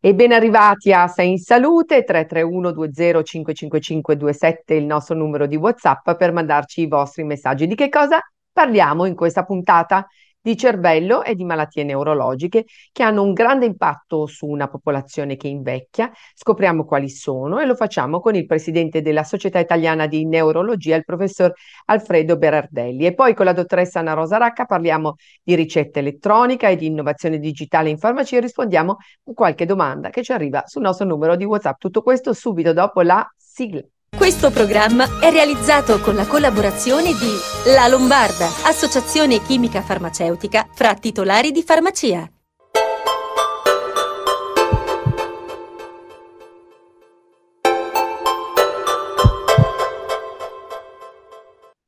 E ben arrivati a Sei in Salute 331 20 555 27 il nostro numero di WhatsApp per mandarci i vostri messaggi. Di che cosa parliamo in questa puntata? Di cervello e di malattie neurologiche che hanno un grande impatto su una popolazione che invecchia. Scopriamo quali sono e lo facciamo con il presidente della Società Italiana di Neurologia, il professor Alfredo Berardelli. E poi con la dottoressa Anna Rosa Racca parliamo di ricetta elettronica e di innovazione digitale in farmacia e rispondiamo a qualche domanda che ci arriva sul nostro numero di WhatsApp. Tutto questo subito dopo la sigla. Questo programma è realizzato con la collaborazione di La Lombarda, associazione chimica farmaceutica fra titolari di farmacia.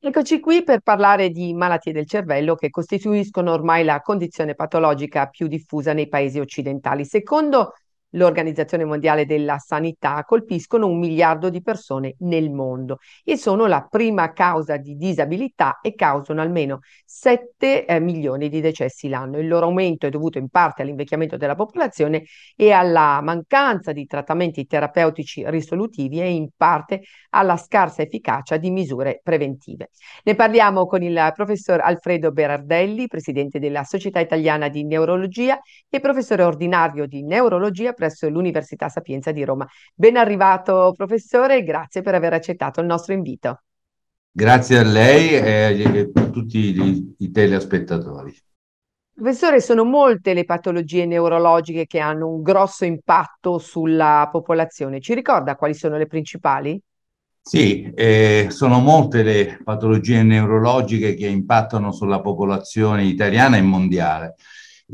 Eccoci qui per parlare di malattie del cervello che costituiscono ormai la condizione patologica più diffusa nei paesi occidentali. Secondo l'Organizzazione Mondiale della Sanità colpiscono un miliardo di persone nel mondo e sono la prima causa di disabilità e causano almeno 7 eh, milioni di decessi l'anno. Il loro aumento è dovuto in parte all'invecchiamento della popolazione e alla mancanza di trattamenti terapeutici risolutivi e in parte alla scarsa efficacia di misure preventive. Ne parliamo con il professor Alfredo Berardelli, presidente della Società Italiana di Neurologia e professore ordinario di neurologia presso l'Università Sapienza di Roma. Ben arrivato professore e grazie per aver accettato il nostro invito. Grazie a lei e a tutti i, i telespettatori. Professore, sono molte le patologie neurologiche che hanno un grosso impatto sulla popolazione. Ci ricorda quali sono le principali? Sì, eh, sono molte le patologie neurologiche che impattano sulla popolazione italiana e mondiale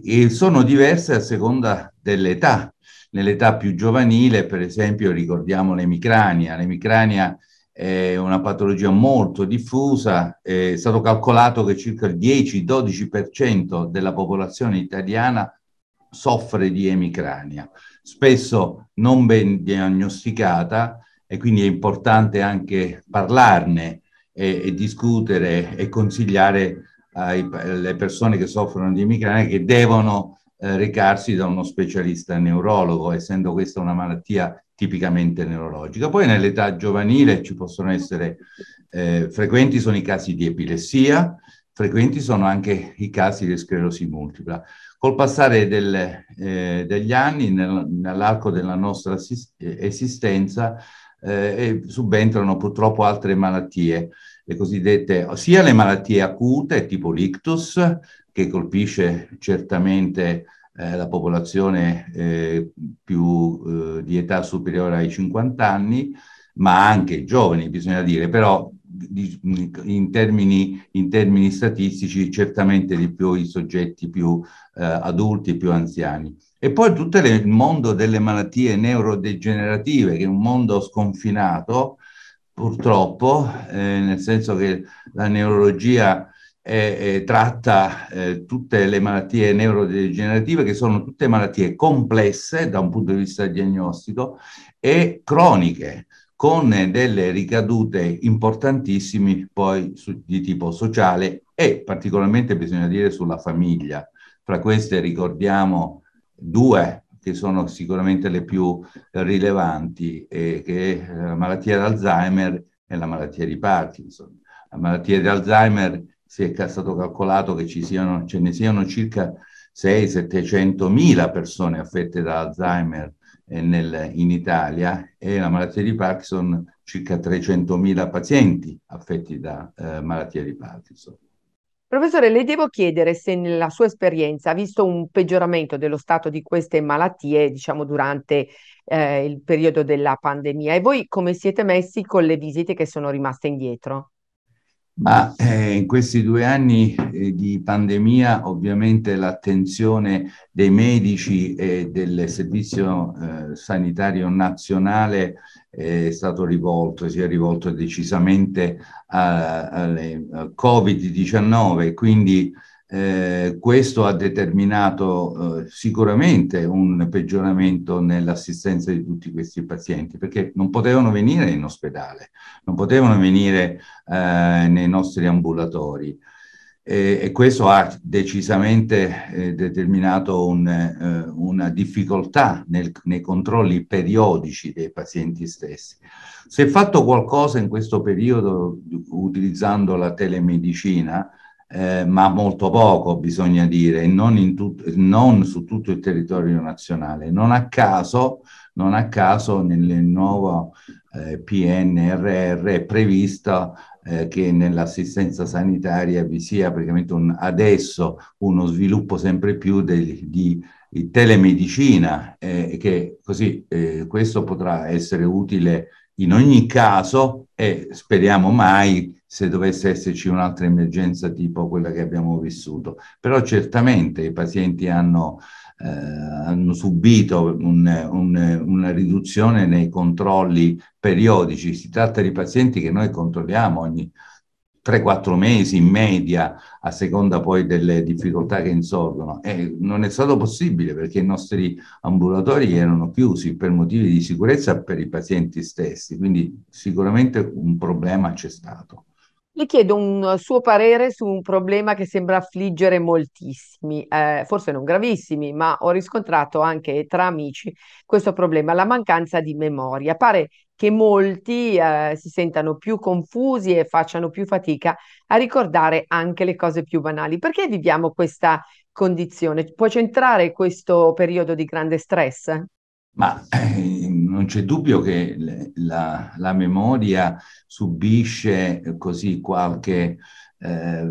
e sono diverse a seconda dell'età nell'età più giovanile, per esempio, ricordiamo l'emicrania. L'emicrania è una patologia molto diffusa, è stato calcolato che circa il 10-12% della popolazione italiana soffre di emicrania, spesso non ben diagnosticata e quindi è importante anche parlarne e, e discutere e consigliare alle persone che soffrono di emicrania che devono eh, recarsi da uno specialista neurologo, essendo questa una malattia tipicamente neurologica. Poi nell'età giovanile ci possono essere, eh, frequenti sono i casi di epilessia, frequenti sono anche i casi di sclerosi multipla. Col passare del, eh, degli anni, nel, nell'arco della nostra esistenza, eh, subentrano purtroppo altre malattie, le cosiddette, sia le malattie acute, tipo l'ictus, che colpisce certamente eh, la popolazione eh, più eh, di età superiore ai 50 anni, ma anche i giovani, bisogna dire, però in, termini, in, termini, statistici certamente di più i soggetti più eh, adulti più anziani. E poi tutto le, il mondo delle malattie neurodegenerative, che è un mondo sconfinato, purtroppo, eh, nel senso che la neurologia eh, tratta eh, tutte le malattie neurodegenerative che sono tutte malattie complesse da un punto di vista diagnostico e croniche con delle ricadute importantissime poi su, di tipo sociale e particolarmente bisogna dire sulla famiglia. Fra queste ricordiamo due che sono sicuramente le più rilevanti, eh, che è la malattia d'Alzheimer e la malattia di Parkinson. La malattia di Alzheimer si è stato calcolato che ci siano, ce ne siano circa 600-700 mila persone affette da Alzheimer eh, nel, in Italia e la malattia di Parkinson circa 300 mila pazienti affetti da eh, malattia di Parkinson. Professore, le devo chiedere se nella sua esperienza ha visto un peggioramento dello stato di queste malattie, diciamo, durante eh, il periodo della pandemia e voi come siete messi con le visite che sono rimaste indietro? Ma eh, in questi due anni eh, di pandemia ovviamente l'attenzione dei medici e del Servizio eh, Sanitario Nazionale è stato rivolto, si è rivolto decisamente al Covid-19, quindi eh, questo ha determinato eh, sicuramente un peggioramento nell'assistenza di tutti questi pazienti perché non potevano venire in ospedale, non potevano venire eh, nei nostri ambulatori. e questo ha decisamente eh, determinato un, eh, una difficoltà nel, nei controlli periodici dei pazienti stessi. Si è fatto qualcosa in questo periodo utilizzando la telemedicina, eh, ma molto poco bisogna dire, non, tut- non, su tutto il territorio nazionale. Non a caso, non a caso nel nuovo eh, PNRR è prevista eh, che nell'assistenza sanitaria vi sia praticamente un, adesso uno sviluppo sempre più di, di, di telemedicina, eh, che così eh, questo potrà essere utile in ogni caso e speriamo mai se dovesse esserci un'altra emergenza tipo quella che abbiamo vissuto. Però certamente i pazienti hanno eh, hanno subito un, un, una riduzione nei controlli periodici. Si tratta di pazienti che noi controlliamo ogni 3-4 mesi in media, a seconda poi delle difficoltà che insorgono. E non è stato possibile perché i nostri ambulatori erano chiusi per motivi di sicurezza per i pazienti stessi, quindi sicuramente un problema c'è stato. Le chiedo un suo parere su un problema che sembra affliggere moltissimi, eh, forse non gravissimi, ma ho riscontrato anche tra amici questo problema, la mancanza di memoria. Pare che molti eh, si sentano più confusi e facciano più fatica a ricordare anche le cose più banali. Perché viviamo questa condizione? Può centrare questo periodo di grande stress? Ma eh, non c'è dubbio che la, la, memoria subisce così qualche, eh,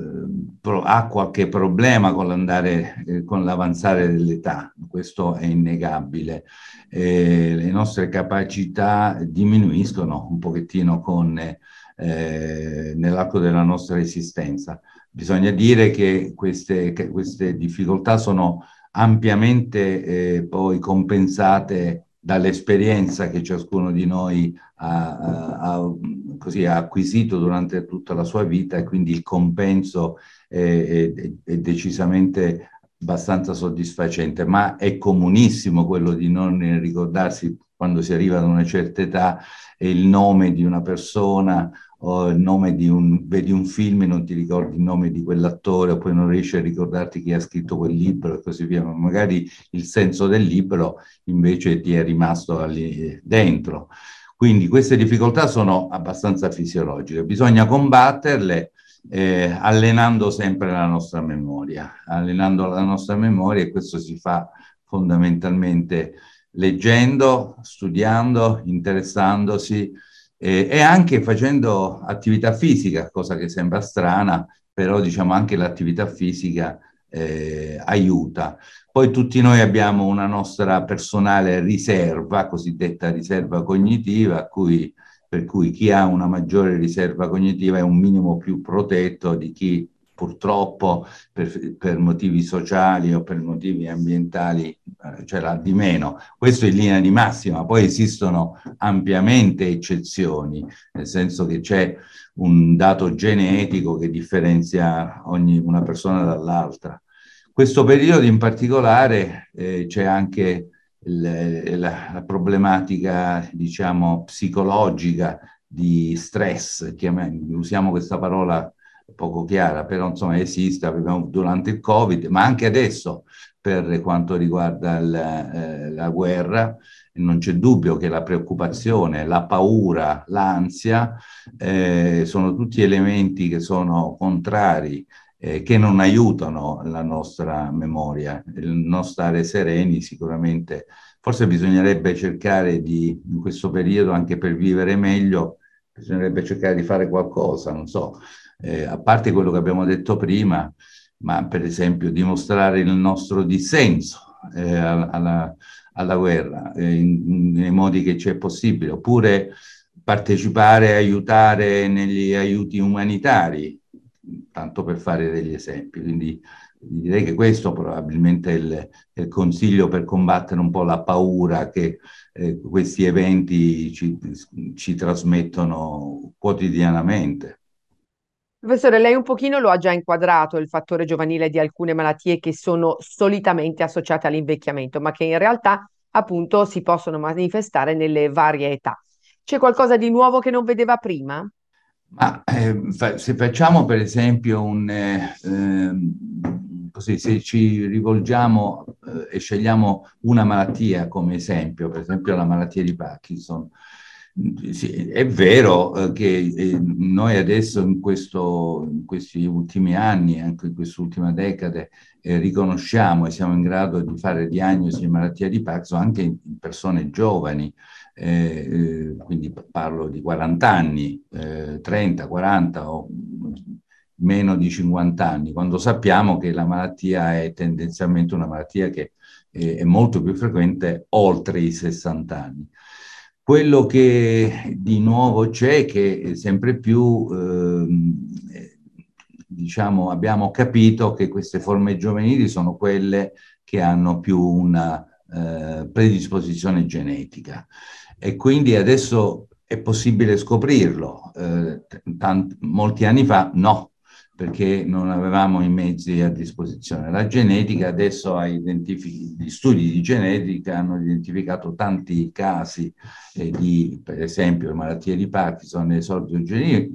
pro, ha qualche problema con, l'andare, eh, con l'avanzare dell'età, questo è innegabile. Eh, le nostre capacità diminuiscono un pochettino con, eh, nell'arco della nostra esistenza. Bisogna dire che queste, che queste difficoltà sono ampiamente eh, poi compensate dall'esperienza che ciascuno di noi ha, ha, così, ha, acquisito durante tutta la sua vita e quindi il compenso è, è, è decisamente abbastanza soddisfacente, ma è comunissimo quello di non ricordarsi quando si arriva ad una certa età il nome di una persona o il nome di un, vedi un film e non ti ricordi il nome di quell'attore, o poi non riesci a ricordarti chi ha scritto quel libro e così via, ma magari il senso del libro invece ti è rimasto lì dentro. Quindi queste difficoltà sono abbastanza fisiologiche, bisogna combatterle eh, allenando sempre la nostra memoria, allenando la nostra memoria e questo si fa fondamentalmente leggendo, studiando, interessandosi, eh, e anche facendo attività fisica, cosa che sembra strana, però diciamo anche l'attività fisica eh, aiuta. Poi tutti noi abbiamo una nostra personale riserva, cosiddetta riserva cognitiva, cui, per cui chi ha una maggiore riserva cognitiva è un minimo più protetto di chi purtroppo per, per, motivi sociali o per motivi ambientali eh, ce l'ha di meno. Questo in linea di massima, poi esistono ampiamente eccezioni, nel senso che c'è un dato genetico che differenzia ogni, una persona dall'altra. Questo periodo in particolare eh, c'è anche il, la, la problematica, diciamo, psicologica di stress, chiamiamo, usiamo questa parola poco chiara, però insomma esiste, durante il Covid, ma anche adesso per quanto riguarda il, eh, la guerra, non c'è dubbio che la preoccupazione, la paura, l'ansia eh, sono tutti elementi che sono contrari, eh, che non aiutano la nostra memoria, il non stare sereni sicuramente. Forse bisognerebbe cercare di, in questo periodo, anche per vivere meglio, bisognerebbe cercare di fare qualcosa, non so, eh, a parte quello che abbiamo detto prima, ma per esempio dimostrare il nostro dissenso eh, alla, alla, guerra eh, in, nei modi che c'è possibile, oppure partecipare e aiutare negli aiuti umanitari, tanto per fare degli esempi. Quindi direi che questo probabilmente è il, è il consiglio per combattere un po' la paura che eh, questi eventi ci, ci trasmettono quotidianamente. Professore, lei un pochino lo ha già inquadrato il fattore giovanile di alcune malattie che sono solitamente associate all'invecchiamento, ma che in realtà appunto si possono manifestare nelle varie età. C'è qualcosa di nuovo che non vedeva prima? Ma eh, fa, se facciamo per esempio un... Eh, ehm, così, se ci rivolgiamo eh, e scegliamo una malattia come esempio, per esempio la malattia di Parkinson, sì, è vero eh, che eh, noi adesso in, questo, in, questi ultimi anni, anche in quest'ultima decade, eh, riconosciamo e siamo in grado di fare diagnosi di malattia di Parkinson anche in, persone giovani, eh, eh, quindi parlo di 40 anni, 30, eh, 40 o meno di 50 anni, quando sappiamo che la malattia è tendenzialmente una malattia che è molto più frequente oltre i 60 anni. Quello che di nuovo c'è che sempre più eh, diciamo, abbiamo capito che queste forme giovanili sono quelle che hanno più una eh, predisposizione genetica e quindi adesso è possibile scoprirlo. Eh, tanti, molti anni fa no, perché non avevamo i mezzi a disposizione. La genetica adesso ha identificato, gli studi di genetica hanno identificato tanti casi eh, di, per esempio, malattie di Parkinson esordio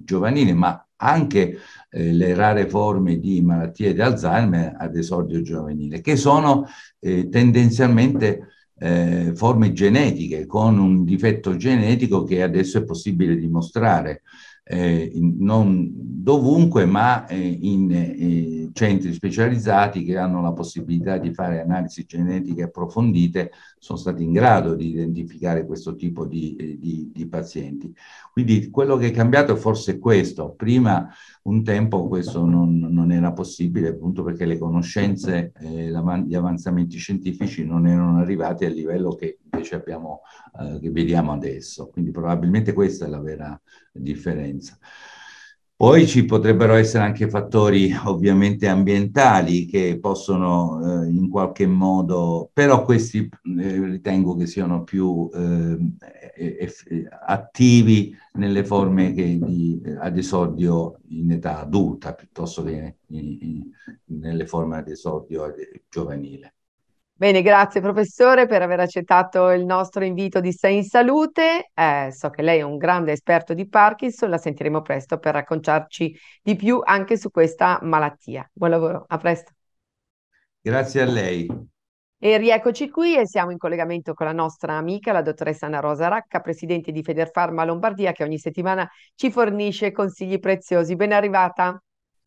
giovanile, ma anche eh, le rare forme di malattie di Alzheimer ad esordio giovanile, che sono eh, tendenzialmente eh, forme genetiche con un difetto genetico che adesso è possibile dimostrare eh, non dovunque, ma eh, in eh, centri specializzati che hanno la possibilità di fare analisi genetiche approfondite, sono stati in grado di identificare questo tipo di, di, di pazienti. Quindi quello che è cambiato è forse questo. Prima un tempo questo non, non era possibile appunto perché le conoscenze, eh, gli avanzamenti scientifici non erano arrivati al livello che invece abbiamo, eh, che vediamo adesso. Quindi probabilmente questa è la vera differenza. Poi ci potrebbero essere anche fattori ovviamente ambientali che possono eh, in qualche modo, però questi eh, ritengo che siano più eh, attivi nelle forme che di, ad esordio in età adulta piuttosto che in, in, nelle forme ad esordio giovanile. Bene, grazie professore per aver accettato il nostro invito di Sei in Salute. Eh, so che lei è un grande esperto di Parkinson, la sentiremo presto per raccontarci di più anche su questa malattia. Buon lavoro, a presto. Grazie a lei. E rieccoci qui e siamo in collegamento con la nostra amica, la dottoressa Anna Rosa Racca, presidente di Federfarma Lombardia, che ogni settimana ci fornisce consigli preziosi. Ben arrivata.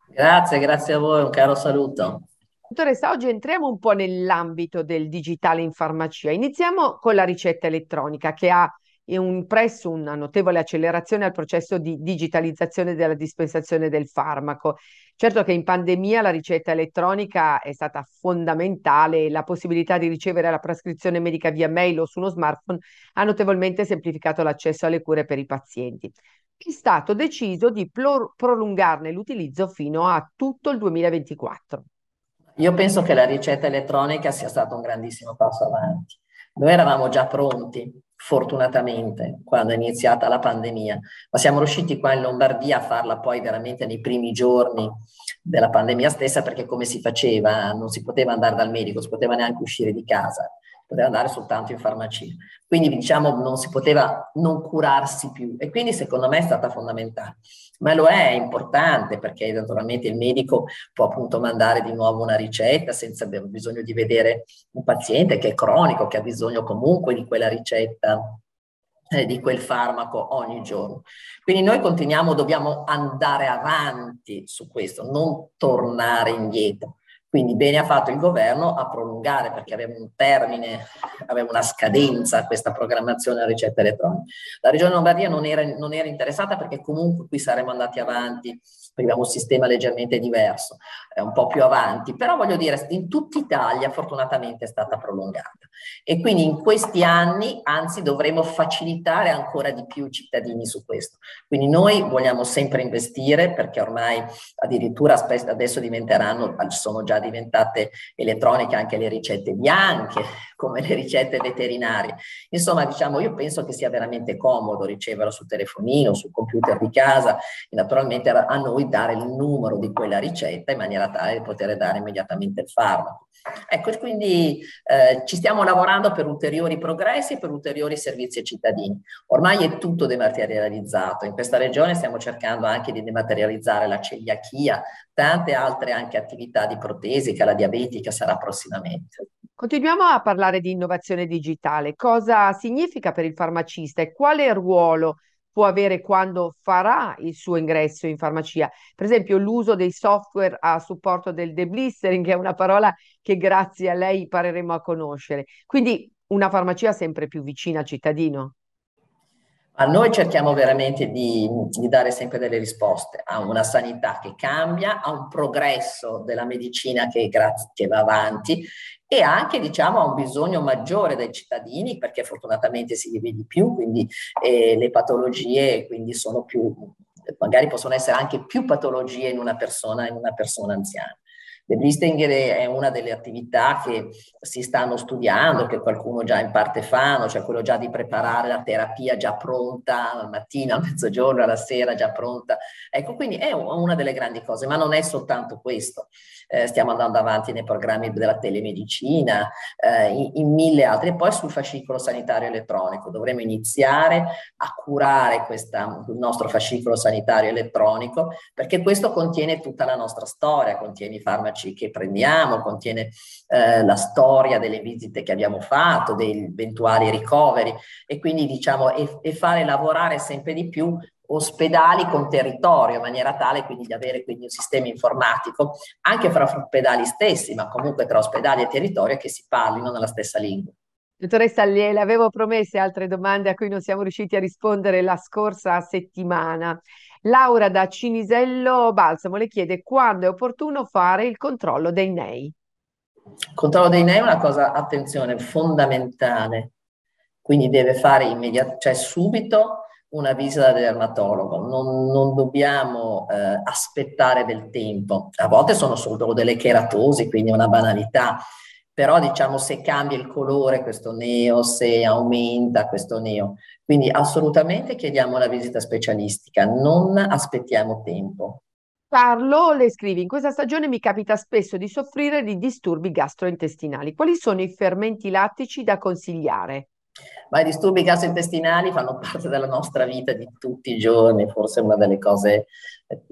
Grazie, grazie a voi, un caro saluto. Dottoressa, oggi entriamo un po' nell'ambito del digitale in farmacia. Iniziamo con la ricetta elettronica che ha impresso una notevole accelerazione al processo di digitalizzazione della dispensazione del farmaco. Certo che in pandemia la ricetta elettronica è stata fondamentale e la possibilità di ricevere la prescrizione medica via mail o su uno smartphone ha notevolmente semplificato l'accesso alle cure per i pazienti. È stato deciso di prolungarne l'utilizzo fino a tutto il 2024. Io penso che la ricetta elettronica sia stato un grandissimo passo avanti. Noi eravamo già pronti, fortunatamente, quando è iniziata la pandemia, ma siamo riusciti qua in Lombardia a farla poi veramente nei primi giorni della pandemia stessa, perché come si faceva? Non si poteva andare dal medico, si poteva neanche uscire di casa poteva andare soltanto in farmacia. Quindi diciamo non si poteva non curarsi più e quindi secondo me è stata fondamentale. Ma lo è, è importante perché naturalmente il medico può appunto mandare di nuovo una ricetta senza aver bisogno di vedere un paziente che è cronico, che ha bisogno comunque di quella ricetta eh, di quel farmaco ogni giorno. Quindi noi continuiamo, dobbiamo andare avanti su questo, non tornare indietro. Quindi bene ha fatto il governo a prolungare perché aveva un termine, aveva una scadenza questa programmazione a ricetta elettronica. La regione Lombardia non era, non era interessata perché comunque qui saremmo andati avanti abbiamo un sistema leggermente diverso, è un po' più avanti, però voglio dire, in tutta Italia fortunatamente è stata prolungata. E quindi in questi anni, anzi, dovremo facilitare ancora di più i cittadini su questo. Quindi noi vogliamo sempre investire perché ormai addirittura adesso diventeranno, sono già diventate elettroniche anche le ricette bianche, come le ricette veterinarie. Insomma, diciamo, io penso che sia veramente comodo riceverlo sul telefonino, sul computer di casa e naturalmente a noi di dare il numero di quella ricetta in maniera tale da poter dare immediatamente il farmaco. Ecco, quindi eh, ci stiamo lavorando per ulteriori progressi e per ulteriori servizi ai cittadini. Ormai è tutto dematerializzato. In questa regione stiamo cercando anche di dematerializzare la celiachia, tante altre anche attività di protesica, la diabetica sarà prossimamente. Continuiamo a parlare di innovazione digitale. Cosa significa per il farmacista e quale ruolo può avere quando farà il suo ingresso in farmacia. Per esempio, l'uso dei software a supporto del deblistering, che è una parola che grazie a lei impareremo a conoscere. Quindi una farmacia sempre più vicina al cittadino. Ma noi cerchiamo veramente di, di, dare sempre delle risposte a una sanità che cambia, a un progresso della medicina che, che va avanti e anche diciamo a un bisogno maggiore dai cittadini perché fortunatamente si vive di più, quindi eh, le patologie quindi sono più, magari possono essere anche più patologie in una persona, in una persona anziana. L'Eblisting è una delle attività che si stanno studiando, che qualcuno già in parte fanno, cioè quello già di preparare la terapia già pronta al mattino, al mezzogiorno, alla sera già pronta. Ecco, quindi è una delle grandi cose, ma non è soltanto questo eh, stiamo andando avanti nei programmi della telemedicina, eh, in, in, mille altri, e poi sul fascicolo sanitario elettronico. Dovremo iniziare a curare questa, il nostro fascicolo sanitario elettronico perché questo contiene tutta la nostra storia, contiene i farmaci che prendiamo, contiene eh, la storia delle visite che abbiamo fatto, dei eventuali ricoveri e quindi diciamo e, e fare lavorare sempre di più ospedali con territorio in maniera tale quindi di avere quindi un sistema informatico anche fra ospedali stessi, ma comunque tra ospedali e territorio che si parlino nella stessa lingua. Dottoressa, le avevo promesse altre domande a cui non siamo riusciti a rispondere la scorsa settimana. Laura da Cinisello Balsamo le chiede quando è opportuno fare il controllo dei NEI. Il controllo dei NEI è una cosa, attenzione, fondamentale, quindi deve fare immediatamente, cioè subito una visita da dermatologo, non, non dobbiamo eh, aspettare del tempo. A volte sono solo delle cheratosi, quindi una banalità, però diciamo se cambia il colore questo neo, se aumenta questo neo. Quindi assolutamente chiediamo una visita specialistica, non aspettiamo tempo. Carlo le scrivi, in questa stagione mi capita spesso di soffrire di disturbi gastrointestinali. Quali sono i fermenti lattici da consigliare? Ma i disturbi gastrointestinali fanno parte della nostra vita di tutti i giorni, forse una delle cose,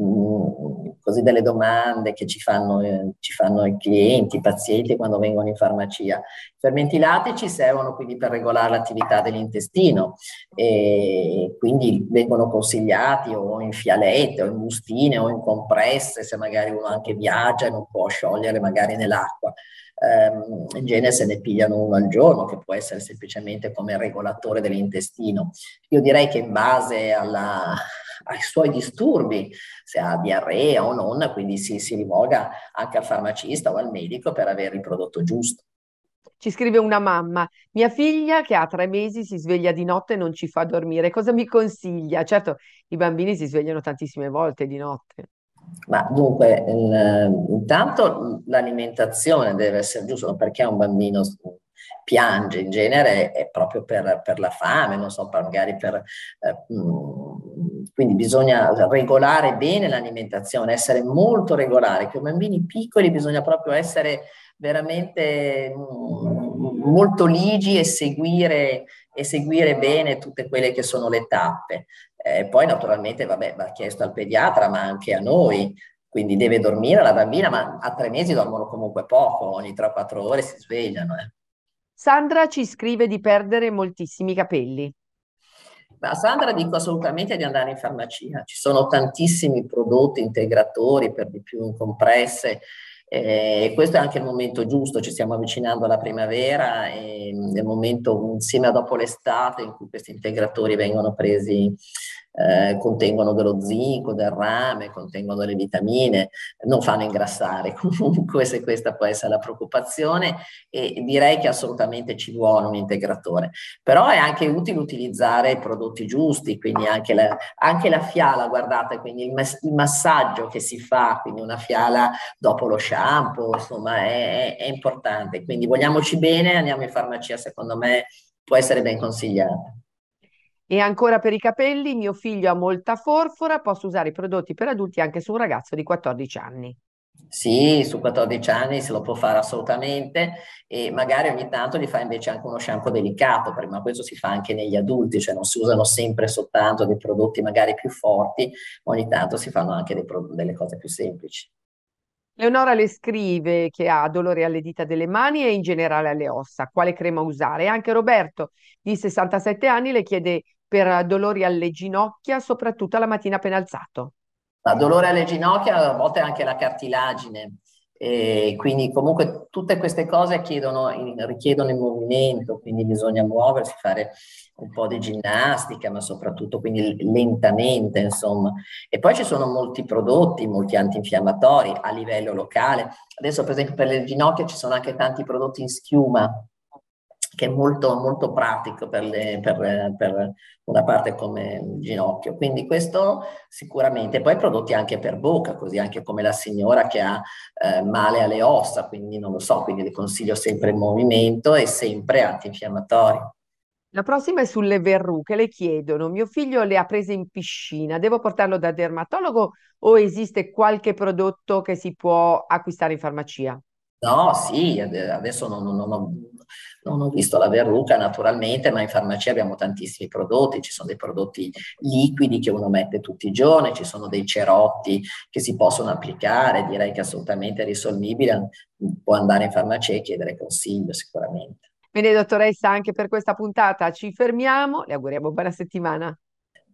mm, così delle domande che ci fanno, eh, ci fanno, i clienti, i pazienti quando vengono in farmacia. I fermenti lattici servono quindi per regolare l'attività dell'intestino e quindi vengono consigliati o in fialette o in bustine o in compresse se magari uno anche viaggia e non può sciogliere magari nell'acqua ehm, in genere se ne pigliano uno al giorno, che può essere semplicemente come regolatore dell'intestino. Io direi che in base alla, ai suoi disturbi, se ha diarrea o non, quindi si, si rivolga anche al farmacista o al medico per avere il prodotto giusto. Ci scrive una mamma, mia figlia che ha tre mesi si sveglia di notte e non ci fa dormire, cosa mi consiglia? Certo, i bambini si svegliano tantissime volte di notte. Ma dunque, in, intanto l'alimentazione deve essere giusta, perché un bambino piange in genere è proprio per, per la fame, non so, magari per... Eh, quindi bisogna regolare bene l'alimentazione, essere molto regolari. Con bambini piccoli bisogna proprio essere veramente molto ligi e seguire, e seguire bene tutte quelle che sono le tappe. Eh, poi naturalmente vabbè, va chiesto al pediatra, ma anche a noi, quindi deve dormire la bambina, ma a tre mesi dormono comunque poco, ogni 3-4 ore si svegliano. Eh. Sandra ci scrive di perdere moltissimi capelli. A Sandra dico assolutamente di andare in farmacia, ci sono tantissimi prodotti integratori, per di più in compresse, eh, questo è anche il momento giusto, ci stiamo avvicinando alla primavera e è il momento insieme a dopo l'estate in cui questi integratori vengono presi eh, contengono dello zinco, del rame, contengono delle vitamine, non fanno ingrassare comunque se questa può essere la preoccupazione e direi che assolutamente ci vuole un integratore. Però è anche utile utilizzare i prodotti giusti, quindi anche la, anche la fiala, guardate, quindi il, mas- il, massaggio che si fa, quindi una fiala dopo lo shampoo, insomma è, è, importante. Quindi vogliamoci bene, andiamo in farmacia, secondo me può essere ben consigliata. E ancora per i capelli, mio figlio ha molta forfora, posso usare i prodotti per adulti anche su un ragazzo di 14 anni. Sì, su 14 anni se lo può fare assolutamente e magari ogni tanto gli fa invece anche uno shampoo delicato, ma questo si fa anche negli adulti, cioè non si usano sempre soltanto dei prodotti magari più forti, ogni tanto si fanno anche delle cose più semplici. Leonora le scrive che ha dolori alle dita delle mani e in generale alle ossa, quale crema usare. Anche Roberto, di 67 anni, le chiede per dolori alle ginocchia, soprattutto alla mattina appena alzato. Ma dolore alle ginocchia, a volte anche la cartilagine. E quindi comunque tutte queste cose chiedono, richiedono il movimento, quindi bisogna muoversi, fare un po' di ginnastica, ma soprattutto quindi lentamente, insomma. E poi ci sono molti prodotti, molti antinfiammatori a livello locale. Adesso per esempio per le ginocchia ci sono anche tanti prodotti in schiuma, che è molto, molto pratico per, le, per, per, una parte come il ginocchio. Quindi questo sicuramente. Poi prodotti anche per bocca, così anche come la signora che ha eh, male alle ossa, quindi non lo so, quindi le consiglio sempre il movimento e sempre antinfiammatori. La prossima è sulle verruche. Le chiedono: mio figlio le ha prese in piscina, devo portarlo da dermatologo o esiste qualche prodotto che si può acquistare in farmacia? No, sì, adesso non, non, non, non, ho visto la verruca naturalmente, ma in farmacia abbiamo tantissimi prodotti, ci sono dei prodotti liquidi che uno mette tutti i giorni, ci sono dei cerotti che si possono applicare, direi che è assolutamente risolvibile, può andare in farmacia e chiedere consiglio sicuramente. Bene dottoressa, anche per questa puntata ci fermiamo, le auguriamo buona settimana.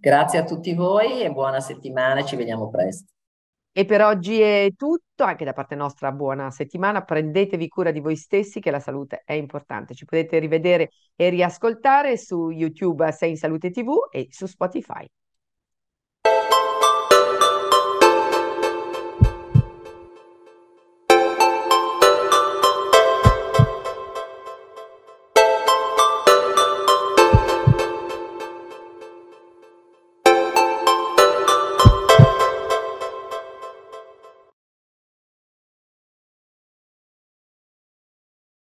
Grazie a tutti voi e buona settimana, ci vediamo presto. E per oggi è tutto, anche da parte nostra buona settimana, prendetevi cura di voi stessi che la salute è importante. Ci potete rivedere e riascoltare su YouTube Sei in Salute TV e su Spotify.